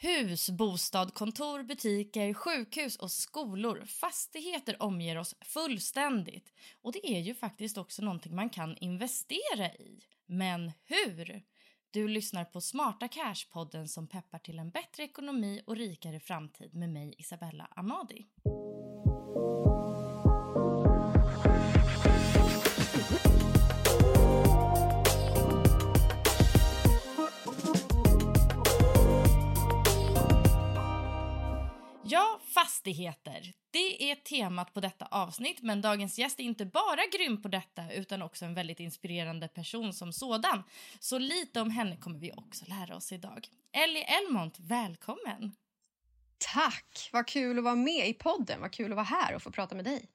Hus, bostad, kontor, butiker, sjukhus och skolor, fastigheter omger oss fullständigt. Och det är ju faktiskt också någonting man kan investera i. Men hur? Du lyssnar på Smarta Cash-podden som peppar till en bättre ekonomi och rikare framtid med mig Isabella Amadi. Fastigheter. Det är temat på detta avsnitt, men dagens gäst är inte bara grym på detta utan också en väldigt inspirerande person som sådan. Så lite om henne kommer vi också lära oss idag. Ellie Elmont, välkommen! Tack! Vad kul att vara med i podden. Vad kul att vara här och få prata med dig.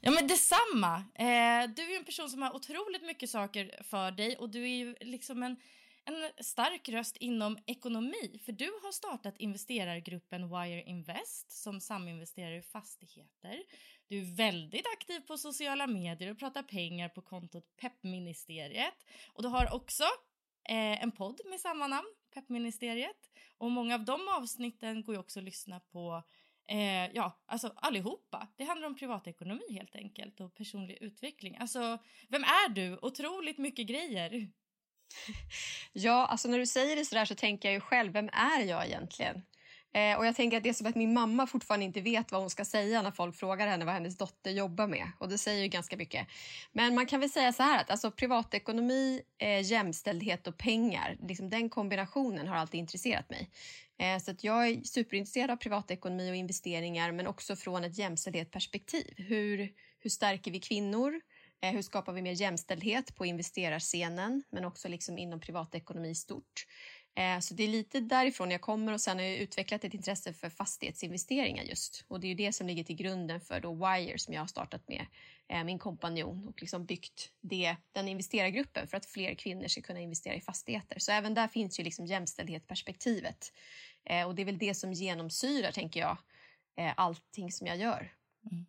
Ja, men detsamma. Eh, du är en person som har otroligt mycket saker för dig och du är ju liksom en en stark röst inom ekonomi. För du har startat investerargruppen Wire Invest som saminvesterar i fastigheter. Du är väldigt aktiv på sociala medier och pratar pengar på kontot Peppministeriet. Och du har också eh, en podd med samma namn, Peppministeriet. Och många av de avsnitten går ju också att lyssna på Eh, ja, alltså allihopa. Det handlar om privatekonomi helt enkelt och personlig utveckling. Alltså, vem är du? Otroligt mycket grejer. Ja, alltså när du säger det så där så tänker jag ju själv, vem är jag egentligen? Eh, och jag tänker att det är som att min mamma fortfarande inte vet vad hon ska säga när folk frågar henne vad hennes dotter jobbar med. Och det säger ju ganska mycket. Men man kan väl säga så här att alltså, privatekonomi, eh, jämställdhet och pengar, liksom den kombinationen har alltid intresserat mig. Eh, så att jag är superintresserad av privatekonomi och investeringar men också från ett jämställdhetsperspektiv. Hur, hur stärker vi kvinnor? Eh, hur skapar vi mer jämställdhet på investerarscenen men också liksom inom privatekonomi stort? Eh, så det är lite därifrån jag kommer och sen har jag utvecklat ett intresse för fastighetsinvesteringar just. Och det är det som ligger till grunden för då Wire som jag har startat med eh, min kompanjon och liksom byggt det, den investerargruppen för att fler kvinnor ska kunna investera i fastigheter. Så även där finns ju liksom jämställdhetsperspektivet. Och det är väl det som genomsyrar, tänker jag, allting som jag gör. Mm.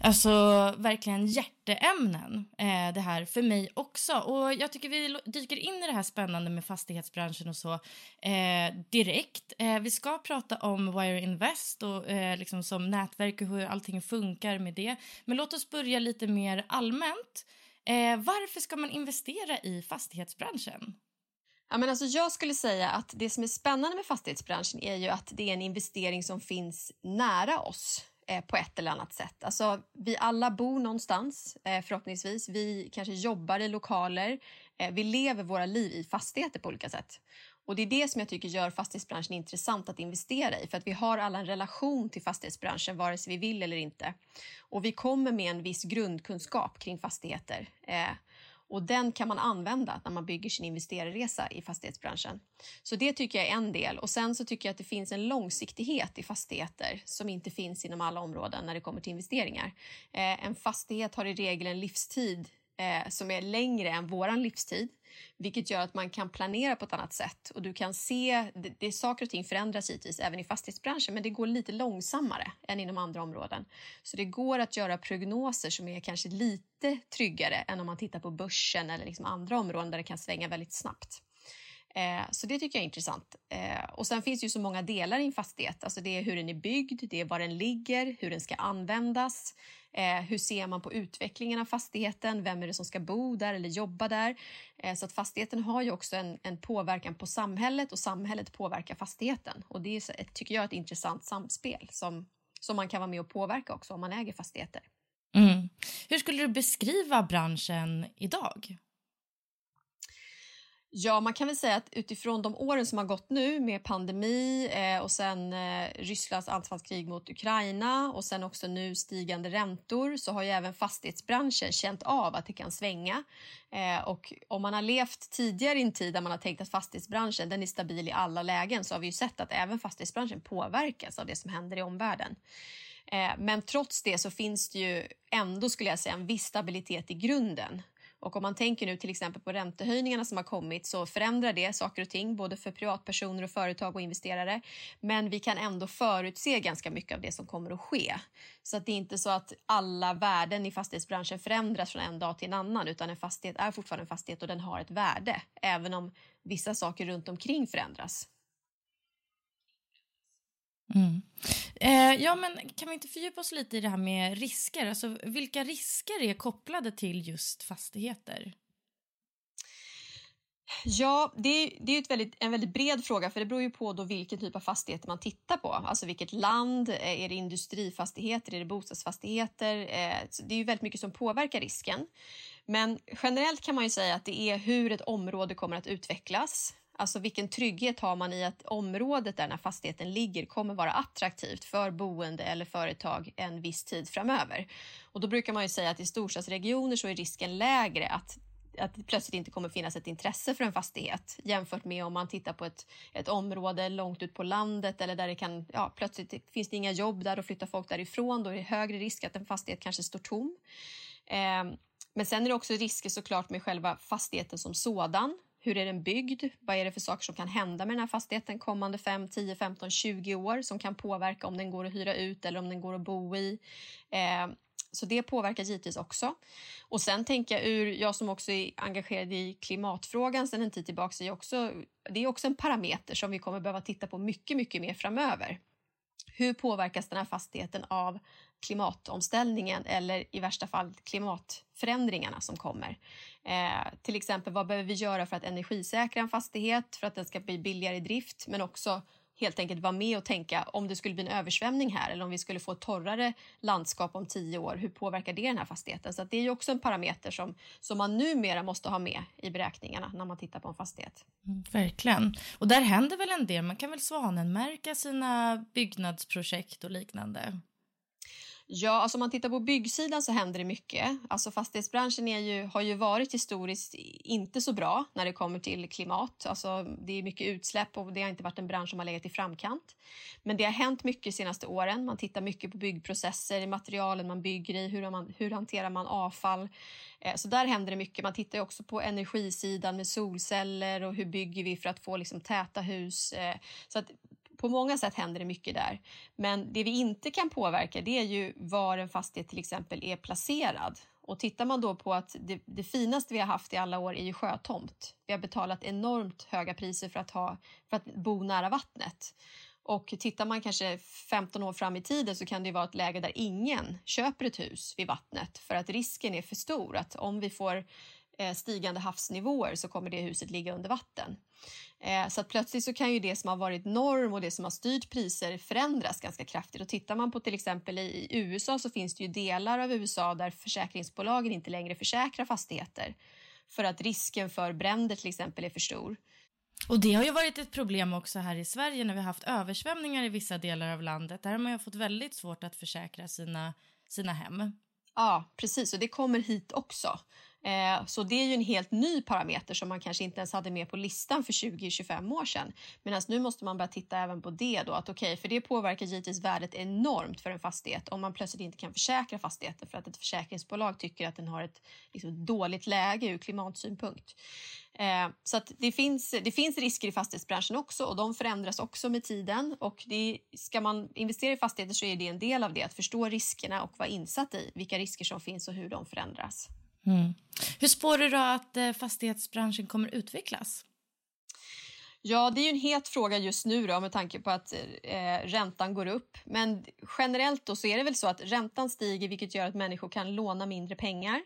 Alltså verkligen hjärteämnen eh, det här för mig också. Och jag tycker vi dyker in i det här spännande med fastighetsbranschen och så eh, direkt. Eh, vi ska prata om Wire Invest och eh, liksom som nätverk och hur allting funkar med det. Men låt oss börja lite mer allmänt. Eh, varför ska man investera i fastighetsbranschen? Ja, men alltså jag skulle säga att det som är spännande med fastighetsbranschen är ju att det är en investering som finns nära oss Eh, på ett eller annat sätt. Alltså, vi alla bor någonstans, eh, förhoppningsvis. Vi kanske jobbar i lokaler. Eh, vi lever våra liv i fastigheter på olika sätt. Och Det är det som jag tycker gör fastighetsbranschen intressant att investera i. För att Vi har alla en relation till fastighetsbranschen, vare sig vi vill eller inte. Och Vi kommer med en viss grundkunskap kring fastigheter. Och den kan man använda när man bygger sin investerarresa i fastighetsbranschen. Så det tycker jag är en del. Och sen så tycker jag att det finns en långsiktighet i fastigheter som inte finns inom alla områden när det kommer till investeringar. Eh, en fastighet har i regel en livstid eh, som är längre än våran livstid vilket gör att man kan planera på ett annat sätt. Och du kan se, det, det Saker och ting förändras givetvis även i fastighetsbranschen men det går lite långsammare än inom andra områden. Så det går att göra prognoser som är kanske lite tryggare än om man tittar på börsen eller liksom andra områden där det kan svänga väldigt snabbt. Eh, så det tycker jag är intressant. Eh, och sen finns det ju så många delar i en fastighet. Alltså det är hur den är byggd, det är var den ligger, hur den ska användas. Eh, hur ser man på utvecklingen av fastigheten? Vem är det som ska bo där eller jobba där? Eh, så att fastigheten har ju också en, en, påverkan på samhället och samhället påverkar fastigheten. Och det är, tycker jag, ett intressant samspel som, som man kan vara med och påverka också om man äger fastigheter. Mm. Hur skulle du beskriva branschen idag? Ja, man kan väl säga att utifrån de åren som har gått nu med pandemi eh, och sen eh, Rysslands anfallskrig mot Ukraina och sen också nu stigande räntor så har ju även fastighetsbranschen känt av att det kan svänga. Eh, och om man har levt tidigare i en tid där man har tänkt att fastighetsbranschen den är stabil i alla lägen så har vi ju sett att även fastighetsbranschen påverkas av det som händer i omvärlden. Eh, men trots det så finns det ju ändå skulle jag säga en viss stabilitet i grunden. Och om man tänker nu till exempel på räntehöjningarna som har kommit så förändrar det saker och ting både för privatpersoner och företag och investerare. Men vi kan ändå förutse ganska mycket av det som kommer att ske. Så att det är inte så att alla värden i fastighetsbranschen förändras från en dag till en annan utan en fastighet är fortfarande en fastighet och den har ett värde även om vissa saker runt omkring förändras. Mm. Eh, ja, men kan vi inte fördjupa oss lite i det här med risker? Alltså, vilka risker är kopplade till just fastigheter? Ja, det är, det är ett väldigt, en väldigt bred fråga för det beror ju på då vilken typ av fastigheter man tittar på. Alltså vilket land, eh, är det industrifastigheter, är det bostadsfastigheter? Eh, det är ju väldigt mycket som påverkar risken. Men generellt kan man ju säga att det är hur ett område kommer att utvecklas. Alltså vilken trygghet har man i att området där den här fastigheten ligger kommer vara attraktivt för boende eller företag en viss tid framöver. Och då brukar man ju säga att i storstadsregioner så är risken lägre att att det plötsligt inte kommer finnas ett intresse för en fastighet jämfört med om man tittar på ett, ett område långt ut på landet eller där det kan, ja, plötsligt finns det inga jobb där och flyttar folk därifrån. Då är det högre risk att en fastighet kanske står tom. Eh, men sen är det också risker såklart med själva fastigheten som sådan. Hur är den byggd? Vad är det för saker som kan hända med den här fastigheten kommande 5, 10, 15, 20 år som kan påverka om den går att hyra ut eller om den går att bo i? Eh, så det påverkar givetvis också. Och sen tänker jag ur, jag som också är engagerad i klimatfrågan sedan en tid tillbaka, är också, det är också en parameter som vi kommer behöva titta på mycket, mycket mer framöver. Hur påverkas den här fastigheten av klimatomställningen eller i värsta fall klimatförändringarna som kommer? Eh, till exempel, vad behöver vi göra för att energisäkra en fastighet för att den ska bli billigare i drift, men också helt enkelt vara med och tänka om det skulle bli en översvämning här eller om vi skulle få ett torrare landskap om tio år, hur påverkar det den här fastigheten? Så det är ju också en parameter som, som man numera måste ha med i beräkningarna när man tittar på en fastighet. Mm, verkligen. Och där händer väl en del, man kan väl svanenmärka sina byggnadsprojekt och liknande? Ja, alltså om man tittar på byggsidan så händer det mycket. Alltså fastighetsbranschen är ju, har ju varit historiskt inte så bra när det kommer till klimat. Alltså det är mycket utsläpp och det har inte varit en bransch som har legat i framkant. Men det har hänt mycket de senaste åren. Man tittar mycket på byggprocesser, materialen man bygger i, hur, man, hur hanterar man avfall. Eh, så där händer det mycket. Man tittar också på energisidan med solceller och hur bygger vi för att få liksom täta hus. Eh, så att på många sätt händer det mycket där. Men det vi inte kan påverka det är ju var en fastighet till exempel är placerad. Och tittar man då på att det, det, finaste vi har haft i alla år är ju sjötomt. Vi har betalat enormt höga priser för att, ha, för att bo nära vattnet. Och tittar man kanske 15 år fram i tiden så kan det vara ett läge där ingen köper ett hus vid vattnet för att risken är för stor att om vi får stigande havsnivåer så kommer det huset ligga under vatten. Eh, så att plötsligt så kan ju det som har varit norm och det som har styrt priser förändras ganska kraftigt. Och tittar man på till exempel i USA så finns det ju delar av USA där försäkringsbolagen inte längre försäkrar fastigheter för att risken för bränder till exempel är för stor. Och det har ju varit ett problem också här i Sverige när vi har haft översvämningar i vissa delar av landet. Där har man ju fått väldigt svårt att försäkra sina, sina hem. Ja, precis. Och det kommer hit också. Eh, så det är ju en helt ny parameter som man kanske inte ens hade med på listan för 20-25 år sedan. Medan nu måste man börja titta även på det då, att okej, okay, för det påverkar givetvis värdet enormt för en fastighet om man plötsligt inte kan försäkra fastigheten för att ett försäkringsbolag tycker att den har ett liksom, dåligt läge ur klimatsynpunkt. Eh, så att det, finns, det finns risker i fastighetsbranschen också och de förändras också med tiden. Och det, ska man investera i fastigheter så är det en del av det, att förstå riskerna och vara insatt i vilka risker som finns och hur de förändras. Mm. Hur spår du då att eh, fastighetsbranschen kommer utvecklas? Ja, det är ju en het fråga just nu då, med tanke på att eh, räntan går upp. Men generellt då så är det väl så att räntan stiger vilket gör att människor kan låna mindre pengar.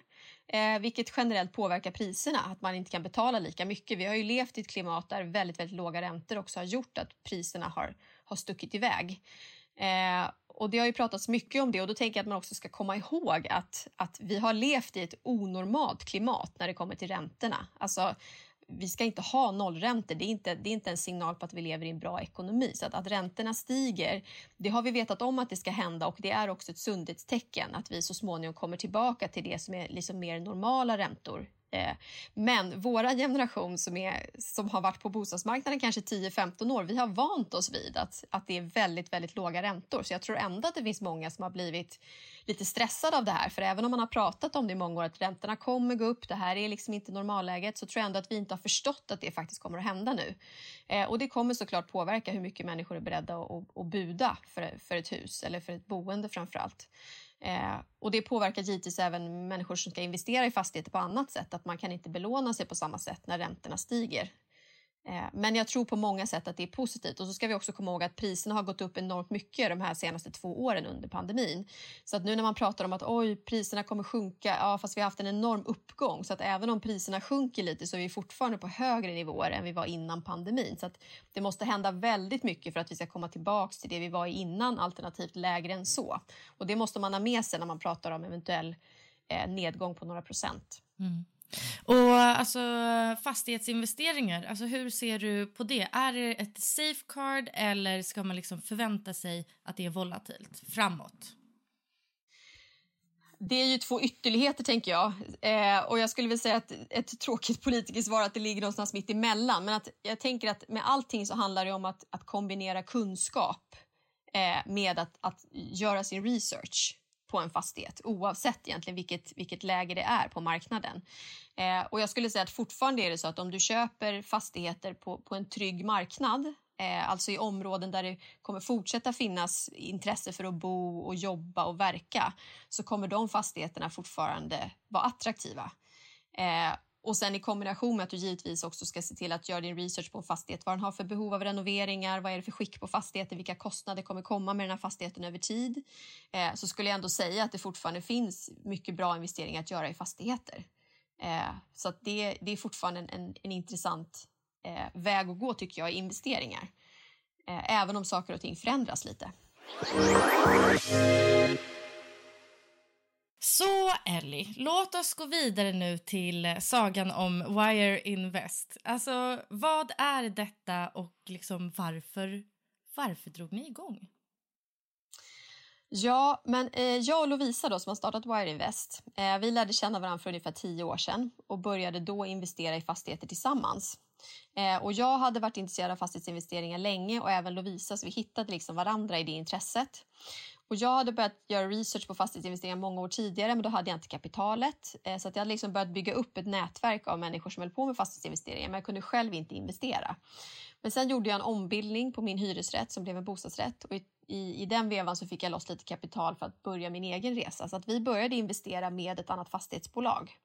Eh, vilket generellt påverkar priserna, att man inte kan betala lika mycket. Vi har ju levt i ett klimat där väldigt, väldigt låga räntor också har gjort att priserna har, har stuckit iväg. Eh, och det har ju pratats mycket om det och då tänker jag att man också ska komma ihåg att, att vi har levt i ett onormalt klimat när det kommer till räntorna. Alltså, vi ska inte ha nollräntor. Det är inte, det är inte en signal på att vi lever i en bra ekonomi. Så att, att räntorna stiger, det har vi vetat om att det ska hända och det är också ett sundhetstecken att vi så småningom kommer tillbaka till det som är liksom mer normala räntor Eh, men våra generation som, är, som har varit på bostadsmarknaden kanske 10-15 år, vi har vant oss vid att, att det är väldigt, väldigt låga räntor. Så jag tror ändå att det finns många som har blivit lite stressade av det här. För även om man har pratat om det i många år, att räntorna kommer gå upp, det här är liksom inte normalläget, så tror jag ändå att vi inte har förstått att det faktiskt kommer att hända nu. Eh, och det kommer såklart påverka hur mycket människor är beredda att, att buda för, för ett hus eller för ett boende framför allt. Eh, och det påverkar givetvis även människor som ska investera i fastigheter på annat sätt. Att man kan inte belåna sig på samma sätt när räntorna stiger. Eh, men jag tror på många sätt att det är positivt. Och så ska vi också komma ihåg att priserna har gått upp enormt mycket de här senaste två åren under pandemin. Så att nu när man pratar om att oj, priserna kommer sjunka, ja fast vi har haft en enorm uppgång. Så att även om priserna sjunker lite så är vi fortfarande på högre nivåer än vi var innan pandemin. Så att det måste hända väldigt mycket för att vi ska komma tillbaks till det vi var i innan, alternativt lägre än så. Och det måste man ha med sig när man pratar om eventuell eh, nedgång på några procent. Mm. Och alltså fastighetsinvesteringar, alltså hur ser du på det? Är det ett safeguard eller ska man liksom förvänta sig att det är volatilt framåt? Det är ju två ytterligheter tänker jag. Eh, och jag skulle vilja säga att ett tråkigt politikersvar att det ligger någonstans mitt emellan. Men att jag tänker att med allting så handlar det om att, att kombinera kunskap eh, med att, att göra sin research på en fastighet oavsett egentligen vilket, vilket läge det är på marknaden. Eh, och jag skulle säga att fortfarande är det så att om du köper fastigheter på, på en trygg marknad eh, alltså i områden där det kommer fortsätta finnas intresse för att bo och jobba och verka så kommer de fastigheterna fortfarande vara attraktiva. Eh, och sen i kombination med att du givetvis också ska se till att göra din research på en fastighet. Vad den har för behov av renoveringar, vad är det för skick på fastigheten, vilka kostnader kommer komma med den här fastigheten över tid. Eh, så skulle jag ändå säga att det fortfarande finns mycket bra investeringar att göra i fastigheter. Eh, så att det, det är fortfarande en, en, en intressant eh, väg att gå tycker jag i investeringar. Eh, även om saker och ting förändras lite. Så Ellie, låt oss gå vidare nu till sagan om Wire Invest. Alltså, vad är detta och liksom varför, varför drog ni igång? Ja, men eh, jag och Lovisa då, som har startat Wire Invest, eh, vi lärde känna varandra för ungefär tio år sedan och började då investera i fastigheter tillsammans. Eh, och jag hade varit intresserad av fastighetsinvesteringar länge och även Lovisa, så vi hittade liksom varandra i det intresset. Och jag hade börjat göra research på fastighetsinvesteringar många år tidigare men då hade jag inte kapitalet. Eh, så att jag hade liksom börjat bygga upp ett nätverk av människor som höll på med fastighetsinvesteringar men jag kunde själv inte investera. Men sen gjorde jag en ombildning på min hyresrätt som blev en bostadsrätt och i, i, i den vevan så fick jag loss lite kapital för att börja min egen resa. Så att vi började investera med ett annat fastighetsbolag.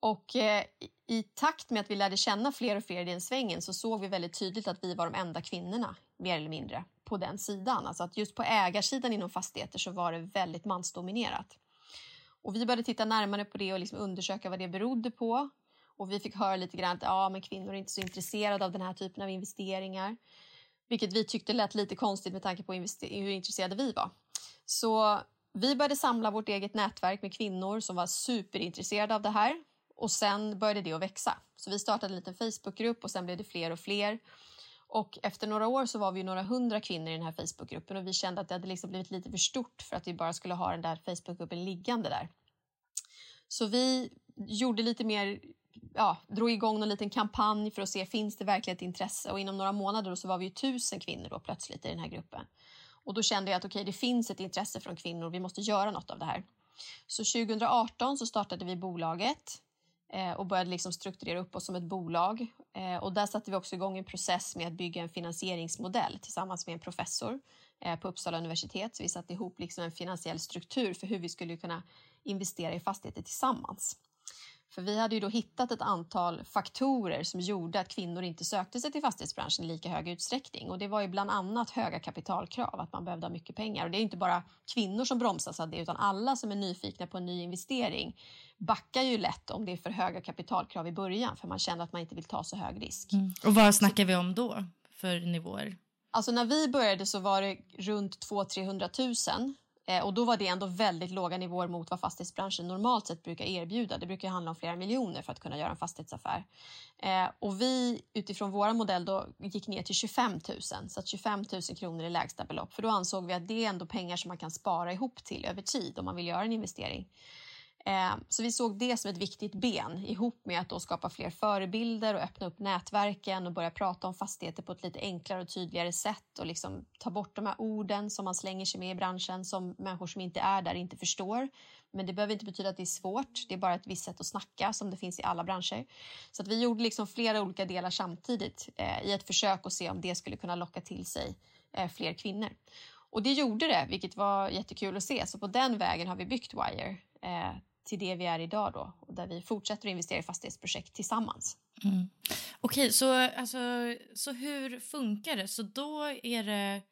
Och eh, i takt med att vi lärde känna fler och fler i den svängen så såg vi väldigt tydligt att vi var de enda kvinnorna, mer eller mindre, på den sidan. Alltså att just på ägarsidan inom fastigheter så var det väldigt mansdominerat. Och vi började titta närmare på det och liksom undersöka vad det berodde på. Och vi fick höra lite grann att ja, men kvinnor är inte så intresserade av den här typen av investeringar. Vilket vi tyckte lät lite konstigt med tanke på hur intresserade vi var. Så vi började samla vårt eget nätverk med kvinnor som var superintresserade av det här. Och sen började det att växa. Så vi startade en liten Facebookgrupp och sen blev det fler och fler. Och efter några år så var vi några hundra kvinnor i den här Facebookgruppen och vi kände att det hade liksom blivit lite för stort för att vi bara skulle ha den där Facebookgruppen liggande där. Så vi gjorde lite mer ja, drog igång en liten kampanj för att se finns det verkligen ett intresse. Och inom några månader så var vi ju tusen kvinnor då plötsligt i den här gruppen. Och då kände jag att okay, det finns ett intresse från kvinnor, vi måste göra något av det här. Så 2018 så startade vi bolaget eh, och började liksom strukturera upp oss som ett bolag. Eh, och där satte vi också igång en process med att bygga en finansieringsmodell tillsammans med en professor eh, på Uppsala universitet. Så vi satte ihop liksom en finansiell struktur för hur vi skulle kunna investera i fastigheter tillsammans. För vi hade ju då hittat ett antal faktorer som gjorde att kvinnor inte sökte sig till fastighetsbranschen i lika hög utsträckning. Och det var ju bland annat höga kapitalkrav, att man behövde ha mycket pengar. Och det är inte bara kvinnor som bromsas av det, utan alla som är nyfikna på en ny investering backar ju lätt om det är för höga kapitalkrav i början, för man känner att man inte vill ta så hög risk. Mm. Och vad snackar vi om då för nivåer? Alltså när vi började så var det runt 200-300 000 Eh, Eh, och då var det ändå väldigt låga nivåer mot vad fastighetsbranschen normalt sett brukar erbjuda. Det brukar handla om flera miljoner för att kunna göra en fastighetsaffär. Eh, och vi utifrån vår modell då gick ner till 25 000, så att 25 000 kronor är lägsta belopp. För då ansåg vi att det är ändå pengar som man kan spara ihop till över tid om man vill göra en investering. Eh, så vi såg det som ett viktigt ben ihop med att då skapa fler förebilder och öppna upp nätverken och börja prata om fastigheter på ett lite enklare och tydligare sätt och liksom ta bort de här orden som man slänger sig med i branschen som människor som inte är där inte förstår. Men det behöver inte betyda att det är svårt. Det är bara ett visst sätt att snacka som det finns i alla branscher. Så att vi gjorde liksom flera olika delar samtidigt eh, i ett försök att se om det skulle kunna locka till sig eh, fler kvinnor. Och det gjorde det, vilket var jättekul att se. Så på den vägen har vi byggt Wire till det vi är idag då, och där vi fortsätter att investera i fastighetsprojekt tillsammans. Mm. Okej, okay, så, alltså, så hur funkar det? Så då är det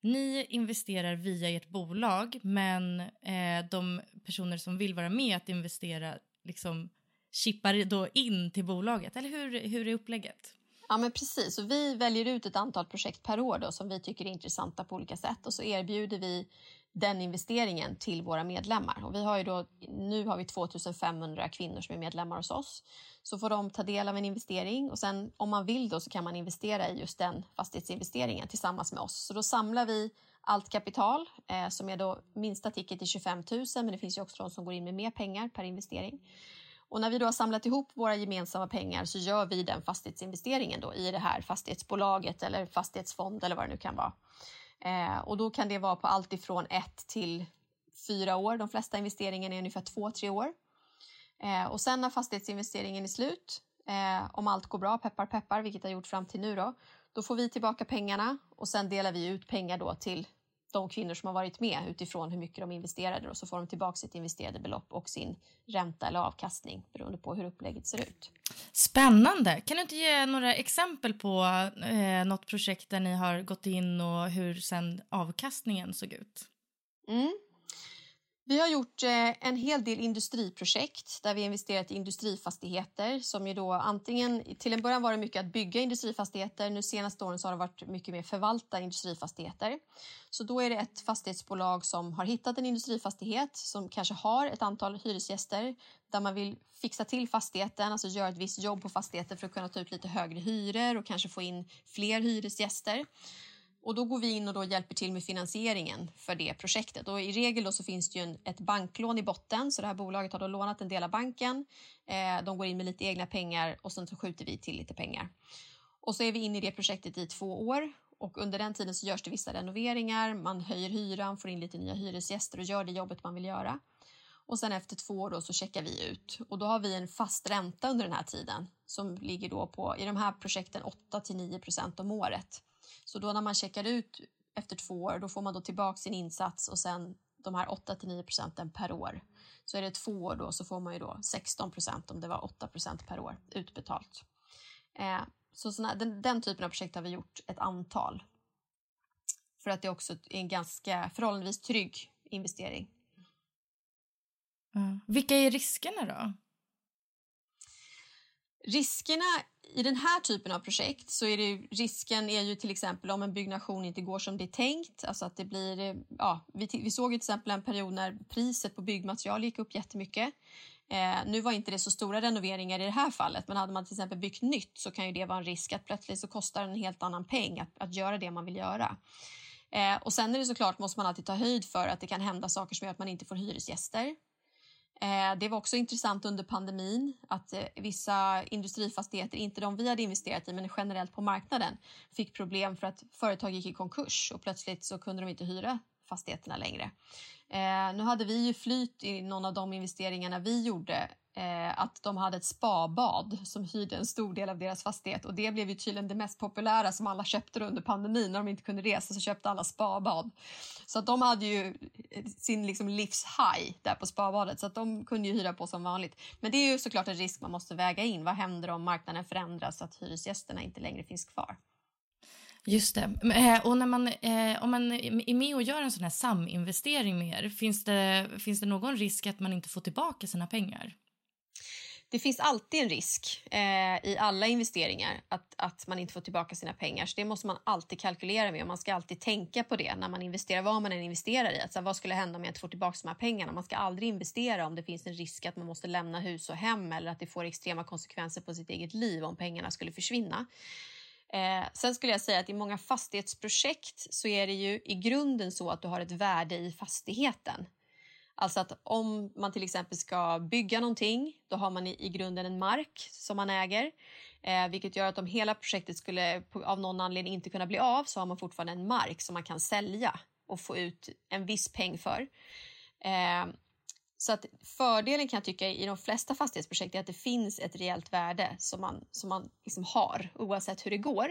ni investerar via ert bolag men eh, de personer som vill vara med att investera liksom chippar då in till bolaget, eller hur, hur är upplägget? Ja, men precis. Så vi väljer ut ett antal projekt per år då, som vi tycker är intressanta på olika sätt och så erbjuder vi den investeringen till våra medlemmar. Och vi har ju då, nu har vi 2500 kvinnor som är medlemmar hos oss. Så får de ta del av en investering och sen om man vill då så kan man investera i just den fastighetsinvesteringen tillsammans med oss. Så då samlar vi allt kapital eh, som är då minsta ticket i 25 000 men det finns ju också de som går in med mer pengar per investering. Och när vi då har samlat ihop våra gemensamma pengar så gör vi den fastighetsinvesteringen då i det här fastighetsbolaget eller fastighetsfond eller vad det nu kan vara. Eh, och då kan det vara på allt ifrån ett till fyra år. De flesta investeringarna är ungefär två, tre år. Eh, och sen när fastighetsinvesteringen är slut, eh, om allt går bra, peppar peppar, vilket har gjort fram till nu då, då får vi tillbaka pengarna och sen delar vi ut pengar då till de kvinnor som har varit med utifrån hur mycket de investerade och så får de tillbaka sitt investerade belopp och sin ränta eller avkastning beroende på hur upplägget ser ut. Spännande! Kan du inte ge några exempel på eh, något projekt där ni har gått in och hur sen avkastningen såg ut? Mm. Vi har gjort eh, en hel del industriprojekt där vi investerat i industrifastigheter som ju då antingen, till en början var det mycket att bygga industrifastigheter, nu senaste åren så har det varit mycket mer förvalta industrifastigheter. Så då är det ett fastighetsbolag som har hittat en industrifastighet som kanske har ett antal hyresgäster där man vill fixa till fastigheten, alltså göra ett visst jobb på fastigheten för att kunna ta ut lite högre hyror och kanske få in fler hyresgäster. Och då går vi in och då hjälper till med finansieringen för det projektet. Och I regel då så finns det ju en, ett banklån i botten, så det här bolaget har då lånat en del av banken. Eh, de går in med lite egna pengar och sen så skjuter vi till lite pengar. Och så är vi inne i det projektet i två år och under den tiden så görs det vissa renoveringar, man höjer hyran, får in lite nya hyresgäster och gör det jobbet man vill göra. Och sen efter två år då så checkar vi ut och då har vi en fast ränta under den här tiden som ligger då på i de här projekten 8 till 9 procent om året. Så då när man checkar ut efter två år, då får man då tillbaka sin insats och sen de här 8 till 9 procenten per år. Så är det två år då så får man ju då 16 procent om det var 8 procent per år utbetalt. Eh, så såna, den, den, typen av projekt har vi gjort ett antal. För att det också är en ganska förhållandevis trygg investering. Mm. Vilka är riskerna då? Riskerna i den här typen av projekt så är det risken är ju till exempel om en byggnation inte går som det är tänkt. Alltså att det blir, eh, ja, vi, vi såg ju till exempel en period när priset på byggmaterial gick upp jättemycket. Eh, nu var inte det så stora renoveringar i det här fallet men hade man till exempel byggt nytt så kan ju det vara en risk att plötsligt så kostar en helt annan peng att, att göra det man vill göra. Eh, och sen är det såklart måste man alltid ta höjd för att det kan hända saker som gör att man inte får hyresgäster. Eh, det var också intressant under pandemin att eh, vissa industrifastigheter, inte de vi hade investerat i men generellt på marknaden, fick problem för att företag gick i konkurs och plötsligt så kunde de inte hyra fastigheterna längre. Eh, nu hade vi ju flyt i någon av de investeringarna vi gjorde Eh, att de hade ett spabad som hyrde en stor del av deras fastighet och det blev ju tydligen det mest populära som alla köpte under pandemin när de inte kunde resa så köpte alla spabad. Så att de hade ju eh, sin liksom livshaj där på spabadet så att de kunde ju hyra på som vanligt. Men det är ju såklart en risk man måste väga in. Vad händer om marknaden förändras så att hyresgästerna inte längre finns kvar? Just det. Eh, och när man, om man är med och gör en sån här saminvestering med er, finns det, finns det någon risk att man inte får tillbaka sina pengar? Det finns alltid en risk eh, i alla investeringar att, att man inte får tillbaka sina pengar. Så Det måste man alltid kalkylera med och man ska alltid tänka på det när man investerar, vad man än investerar i. Alltså, vad skulle hända om jag inte får tillbaka de här pengarna? Man ska aldrig investera om det finns en risk att man måste lämna hus och hem eller att det får extrema konsekvenser på sitt eget liv om pengarna skulle försvinna. Eh, sen skulle jag säga att i många fastighetsprojekt så är det ju i grunden så att du har ett värde i fastigheten. Alltså att om man till exempel ska bygga någonting, då har man i, i grunden en mark som man äger. Eh, vilket gör att om hela projektet skulle av någon anledning inte kunna bli av så har man fortfarande en mark som man kan sälja och få ut en viss peng för. Eh, så att fördelen kan jag tycka i de flesta fastighetsprojekt är att det finns ett reellt värde som man, som man liksom har oavsett hur det går.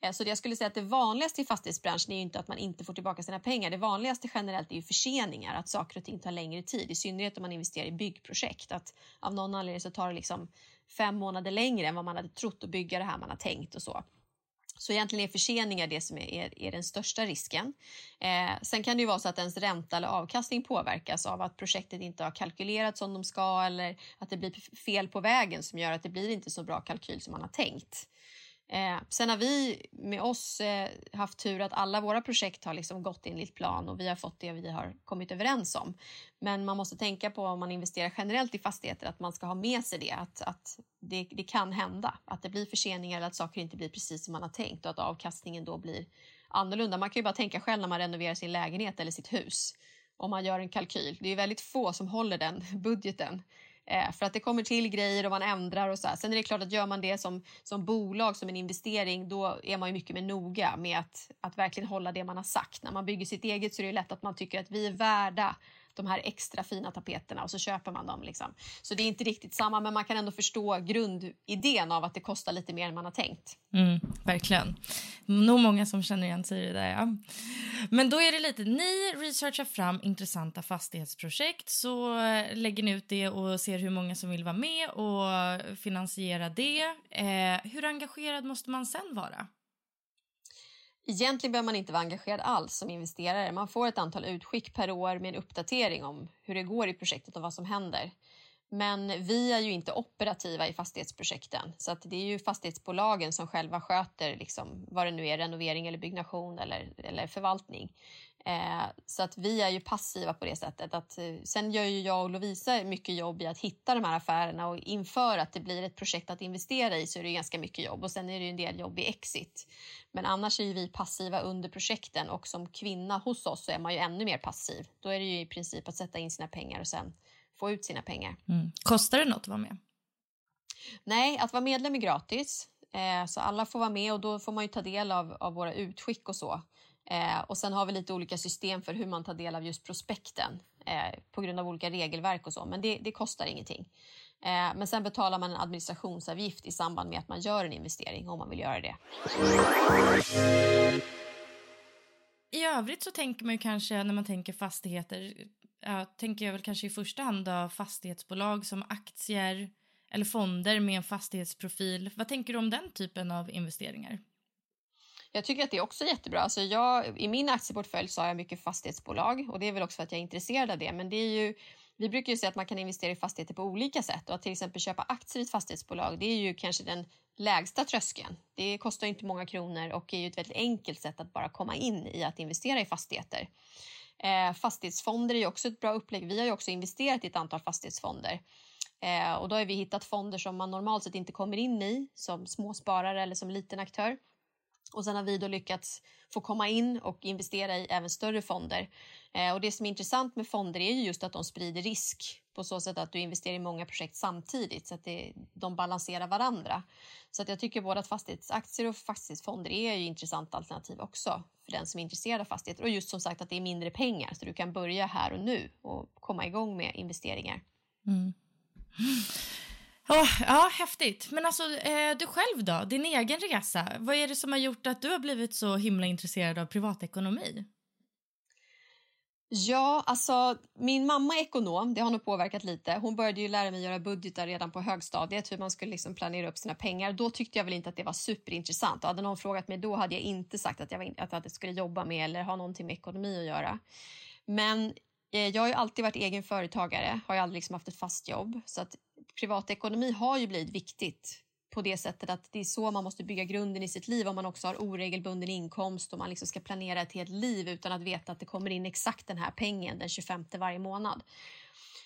Eh, så det jag skulle säga att det vanligaste i fastighetsbranschen är inte att man inte får tillbaka sina pengar. Det vanligaste generellt är ju förseningar, att saker och ting tar längre tid. I synnerhet om man investerar i byggprojekt. Att av någon anledning så tar det liksom fem månader längre än vad man hade trott att bygga det här man har tänkt och så. Så egentligen är förseningar det som är, är, är den största risken. Eh, sen kan det ju vara så att ens ränta eller avkastning påverkas av att projektet inte har kalkylerats som de ska eller att det blir fel på vägen som gör att det blir inte så bra kalkyl som man har tänkt. Eh, sen har vi med oss eh, haft tur att alla våra projekt har liksom gått enligt plan och vi har fått det vi har kommit överens om. Men man måste tänka på om man investerar generellt i fastigheter att man ska ha med sig det, att, att det, det kan hända. Att det blir förseningar eller att saker inte blir precis som man har tänkt och att avkastningen då blir annorlunda. Man kan ju bara tänka själv när man renoverar sin lägenhet eller sitt hus. Om man gör en kalkyl. Det är väldigt få som håller den budgeten. Eh, för att det kommer till grejer och man ändrar och så. Här. Sen är det klart att gör man det som, som bolag, som en investering, då är man ju mycket mer noga med att, att verkligen hålla det man har sagt. När man bygger sitt eget så är det lätt att man tycker att vi är värda de här extra fina tapeterna och så köper man dem. Liksom. Så det är inte riktigt samma, men man kan ändå förstå grundidén av att det kostar lite mer än man har tänkt. Mm, verkligen. Nog många som känner igen sig i det där. Ja. Men då är det lite, ni researchar fram intressanta fastighetsprojekt så eh, lägger ni ut det och ser hur många som vill vara med och finansiera det. Eh, hur engagerad måste man sen vara? Egentligen behöver man inte vara engagerad alls som investerare. Man får ett antal utskick per år med en uppdatering om hur det går i projektet och vad som händer. Men vi är ju inte operativa i fastighetsprojekten så att det är ju fastighetsbolagen som själva sköter liksom, vad det nu är, renovering eller byggnation eller, eller förvaltning. Eh, så att vi är ju passiva på det sättet. Att, eh, sen gör ju jag och Lovisa mycket jobb i att hitta de här affärerna och inför att det blir ett projekt att investera i så är det ganska mycket jobb och sen är det ju en del jobb i exit. Men annars är ju vi passiva under projekten och som kvinna hos oss så är man ju ännu mer passiv. Då är det ju i princip att sätta in sina pengar och sen få ut sina pengar. Mm. Kostar det något att vara med? Nej, att vara medlem är gratis. Eh, så alla får vara med och då får man ju ta del av, av våra utskick och så. Eh, och sen har vi lite olika system för hur man tar del av just prospekten eh, på grund av olika regelverk och så, men det, det kostar ingenting. Eh, men sen betalar man en administrationsavgift i samband med att man gör en investering om man vill göra det. I övrigt så tänker man ju kanske när man tänker fastigheter, ja, tänker jag väl kanske i första hand då fastighetsbolag som aktier eller fonder med en fastighetsprofil. Vad tänker du om den typen av investeringar? Jag tycker att det är också jättebra. Alltså jag, I min aktieportfölj så har jag mycket fastighetsbolag och det är väl också för att jag är intresserad av det. Men det är ju, vi brukar ju säga att man kan investera i fastigheter på olika sätt och att till exempel köpa aktier i ett fastighetsbolag det är ju kanske den lägsta tröskeln. Det kostar inte många kronor och är ju ett väldigt enkelt sätt att bara komma in i att investera i fastigheter. Eh, fastighetsfonder är ju också ett bra upplägg. Vi har ju också investerat i ett antal fastighetsfonder. Eh, och då har vi hittat fonder som man normalt sett inte kommer in i som småsparare eller som liten aktör. Och sen har vi då lyckats få komma in och investera i även större fonder. Eh, och det som är intressant med fonder är just att de sprider risk på så sätt att du investerar i många projekt samtidigt så att det, de balanserar varandra. Så att jag tycker både att fastighetsaktier och fastighetsfonder är ju intressanta alternativ också för den som är intresserad av fastigheter. Och just som sagt att det är mindre pengar så du kan börja här och nu och komma igång med investeringar. Mm. Oh, ja, häftigt. Men alltså, eh, du själv då? Din egen resa. Vad är det som har gjort att du har blivit så himla intresserad av privatekonomi? Ja, alltså min mamma är ekonom. Det har nog påverkat lite. Hon började ju lära mig göra budgetar redan på högstadiet, hur man skulle liksom planera upp sina pengar. Då tyckte jag väl inte att det var superintressant. Och hade någon frågat mig då hade jag inte sagt att jag, var, att jag skulle jobba med eller ha någonting med ekonomi att göra. Men Eh, jag har ju alltid varit egen företagare, har ju aldrig liksom haft ett fast jobb. Så att privatekonomi har ju blivit viktigt på det sättet att det är så man måste bygga grunden i sitt liv om man också har oregelbunden inkomst och man liksom ska planera ett helt liv utan att veta att det kommer in exakt den här pengen den 25 varje månad.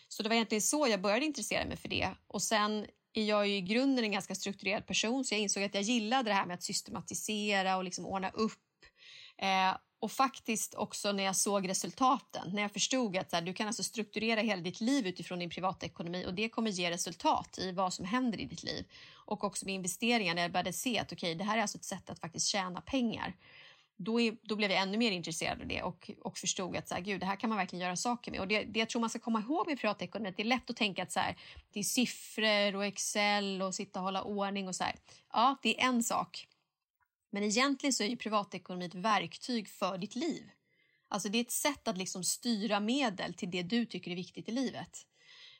Så det var egentligen så jag började intressera mig för det. Och sen är jag ju i grunden en ganska strukturerad person så jag insåg att jag gillade det här med att systematisera och liksom ordna upp. Eh, och faktiskt också när jag såg resultaten, när jag förstod att här, du kan alltså strukturera hela ditt liv utifrån din privatekonomi och det kommer ge resultat i vad som händer i ditt liv. Och också med investeringar, när jag började se att okay, det här är alltså ett sätt att faktiskt tjäna pengar. Då, är, då blev jag ännu mer intresserad av det och, och förstod att så här, gud, det här kan man verkligen göra saker med. Och det, det jag tror man ska komma ihåg med privatekonomi, att det är lätt att tänka att så här, det är siffror och Excel och sitta och hålla ordning och så här. Ja, det är en sak. Men egentligen så är ju privatekonomi ett verktyg för ditt liv. Alltså det är ett sätt att liksom styra medel till det du tycker är viktigt i livet.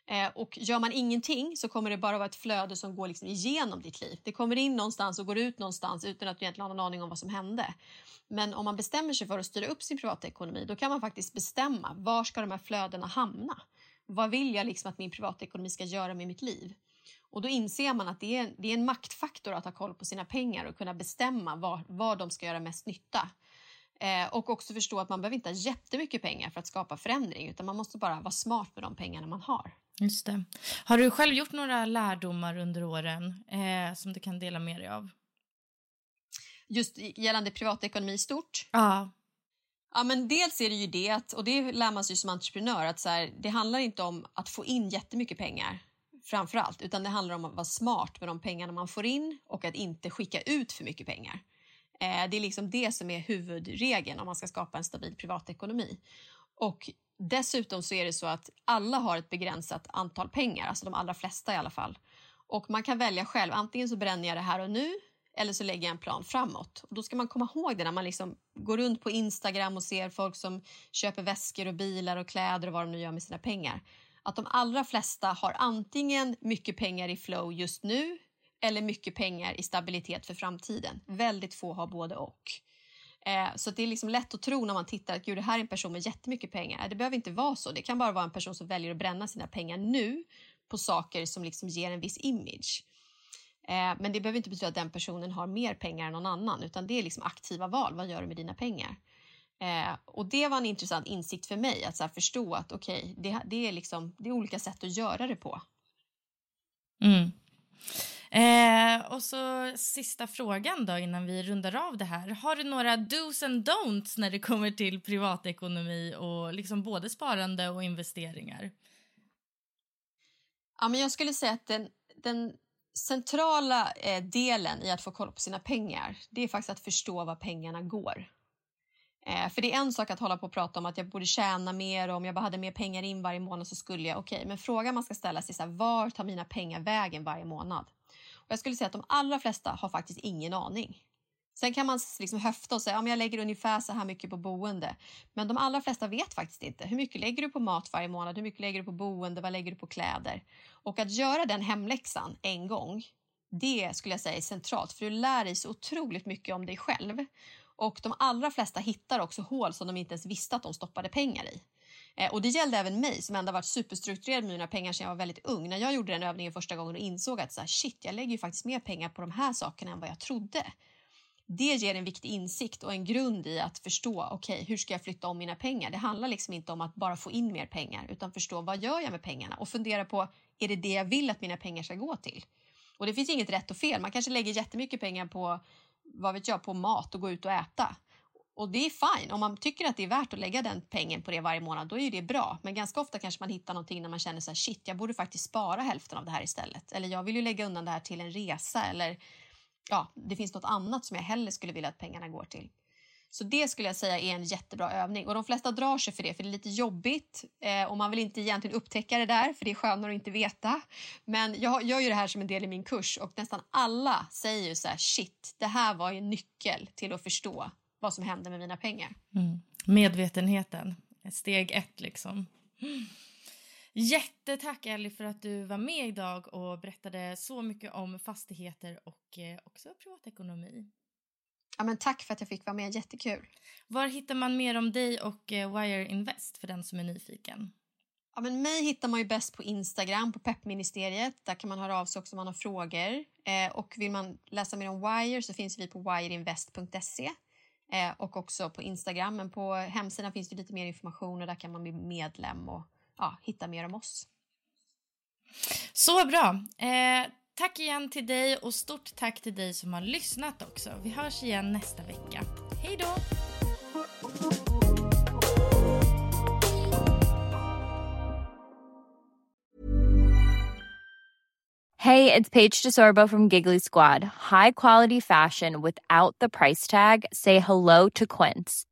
Eh, och gör man ingenting så kommer det bara vara ett flöde som går liksom igenom ditt liv. Det kommer in någonstans och går ut någonstans utan att du egentligen har någon aning om vad som hände. Men om man bestämmer sig för att styra upp sin privatekonomi då kan man faktiskt bestämma var ska de här flödena hamna? Vad vill jag liksom att min privatekonomi ska göra med mitt liv? Och då inser man att det är, det är en maktfaktor att ha koll på sina pengar och kunna bestämma var, var de ska göra mest nytta. Eh, och också förstå att man behöver inte ha jättemycket pengar för att skapa förändring utan man måste bara vara smart med de pengarna man har. Just det. Har du själv gjort några lärdomar under åren eh, som du kan dela med dig av? Just gällande privatekonomi i stort? Ja. Ja, men dels är det ju det, att, och det lär man sig som entreprenör, att så här, det handlar inte om att få in jättemycket pengar framför allt, utan det handlar om att vara smart med de pengarna man får in och att inte skicka ut för mycket pengar. Eh, det är liksom det som är huvudregeln om man ska skapa en stabil privatekonomi. Och dessutom så är det så att alla har ett begränsat antal pengar, alltså de allra flesta i alla fall. Och man kan välja själv, antingen så bränner jag det här och nu eller så lägger jag en plan framåt. Och då ska man komma ihåg det när man liksom går runt på Instagram och ser folk som köper väskor och bilar och kläder och vad de nu gör med sina pengar att de allra flesta har antingen mycket pengar i flow just nu eller mycket pengar i stabilitet för framtiden. Väldigt få har både och. Eh, så det är liksom lätt att tro när man tittar att Gud, det här är en person med jättemycket pengar. Det behöver inte vara så. Det kan bara vara en person som väljer att bränna sina pengar nu på saker som liksom ger en viss image. Eh, men det behöver inte betyda att den personen har mer pengar än någon annan utan det är liksom aktiva val. Vad gör du med dina pengar? Eh, och det var en intressant insikt för mig att så förstå att okej, okay, det, det, är liksom, det är olika sätt att göra det på. Mm. Eh, och så sista frågan då innan vi rundar av det här. Har du några dos and don'ts när det kommer till privatekonomi och liksom både sparande och investeringar? Ja, men jag skulle säga att den, den centrala eh, delen i att få koll på sina pengar, det är faktiskt att förstå var pengarna går. Eh, för det är en sak att hålla på och prata om att jag borde tjäna mer och om jag bara hade mer pengar in varje månad så skulle jag, okej, okay, men frågan man ska ställa sig är var tar mina pengar vägen varje månad? Och jag skulle säga att de allra flesta har faktiskt ingen aning. Sen kan man liksom höfta och säga om ja, jag lägger ungefär så här mycket på boende. Men de allra flesta vet faktiskt inte. Hur mycket lägger du på mat varje månad? Hur mycket lägger du på boende? Vad lägger du på kläder? Och att göra den hemläxan en gång, det skulle jag säga är centralt. För du lär dig så otroligt mycket om dig själv. Och de allra flesta hittar också hål som de inte ens visste att de stoppade pengar i. Eh, och det gällde även mig som ändå varit superstrukturerad med mina pengar sedan jag var väldigt ung. När jag gjorde den övningen första gången och insåg att så här, shit, jag lägger ju faktiskt mer pengar på de här sakerna än vad jag trodde. Det ger en viktig insikt och en grund i att förstå, okej, okay, hur ska jag flytta om mina pengar? Det handlar liksom inte om att bara få in mer pengar, utan förstå vad gör jag med pengarna och fundera på, är det det jag vill att mina pengar ska gå till? Och det finns inget rätt och fel. Man kanske lägger jättemycket pengar på vad vet jag, på mat och gå ut och äta. Och det är fine. Om man tycker att det är värt att lägga den pengen på det varje månad, då är det bra. Men ganska ofta kanske man hittar någonting när man känner så här, shit, jag borde faktiskt spara hälften av det här istället. Eller jag vill ju lägga undan det här till en resa eller ja, det finns något annat som jag hellre skulle vilja att pengarna går till. Så det skulle jag säga är en jättebra övning. Och de flesta drar sig för det, för det är lite jobbigt eh, och man vill inte egentligen upptäcka det där, för det är skönare att inte veta. Men jag gör ju det här som en del i min kurs och nästan alla säger ju så här, shit, det här var en nyckel till att förstå vad som hände med mina pengar. Mm. Medvetenheten, steg ett liksom. Jättetack Ellie för att du var med idag och berättade så mycket om fastigheter och eh, också privatekonomi. Ja, men tack för att jag fick vara med, jättekul. Var hittar man mer om dig och eh, Wire Invest för den som är nyfiken? Ja, men mig hittar man ju bäst på Instagram, på peppministeriet. Där kan man höra av sig också om man har frågor. Eh, och vill man läsa mer om Wire så finns vi på wireinvest.se eh, och också på Instagram. Men på hemsidan finns det lite mer information och där kan man bli medlem och ja, hitta mer om oss. Så bra. Eh, tack igen till dig och stort tack till dig som har lyssnat också. Vi hörs igen nästa vecka. Hej då! Hej, det är Paige DeSorbo från Giggly Squad. High quality fashion without the price tag. Say hello to Quince.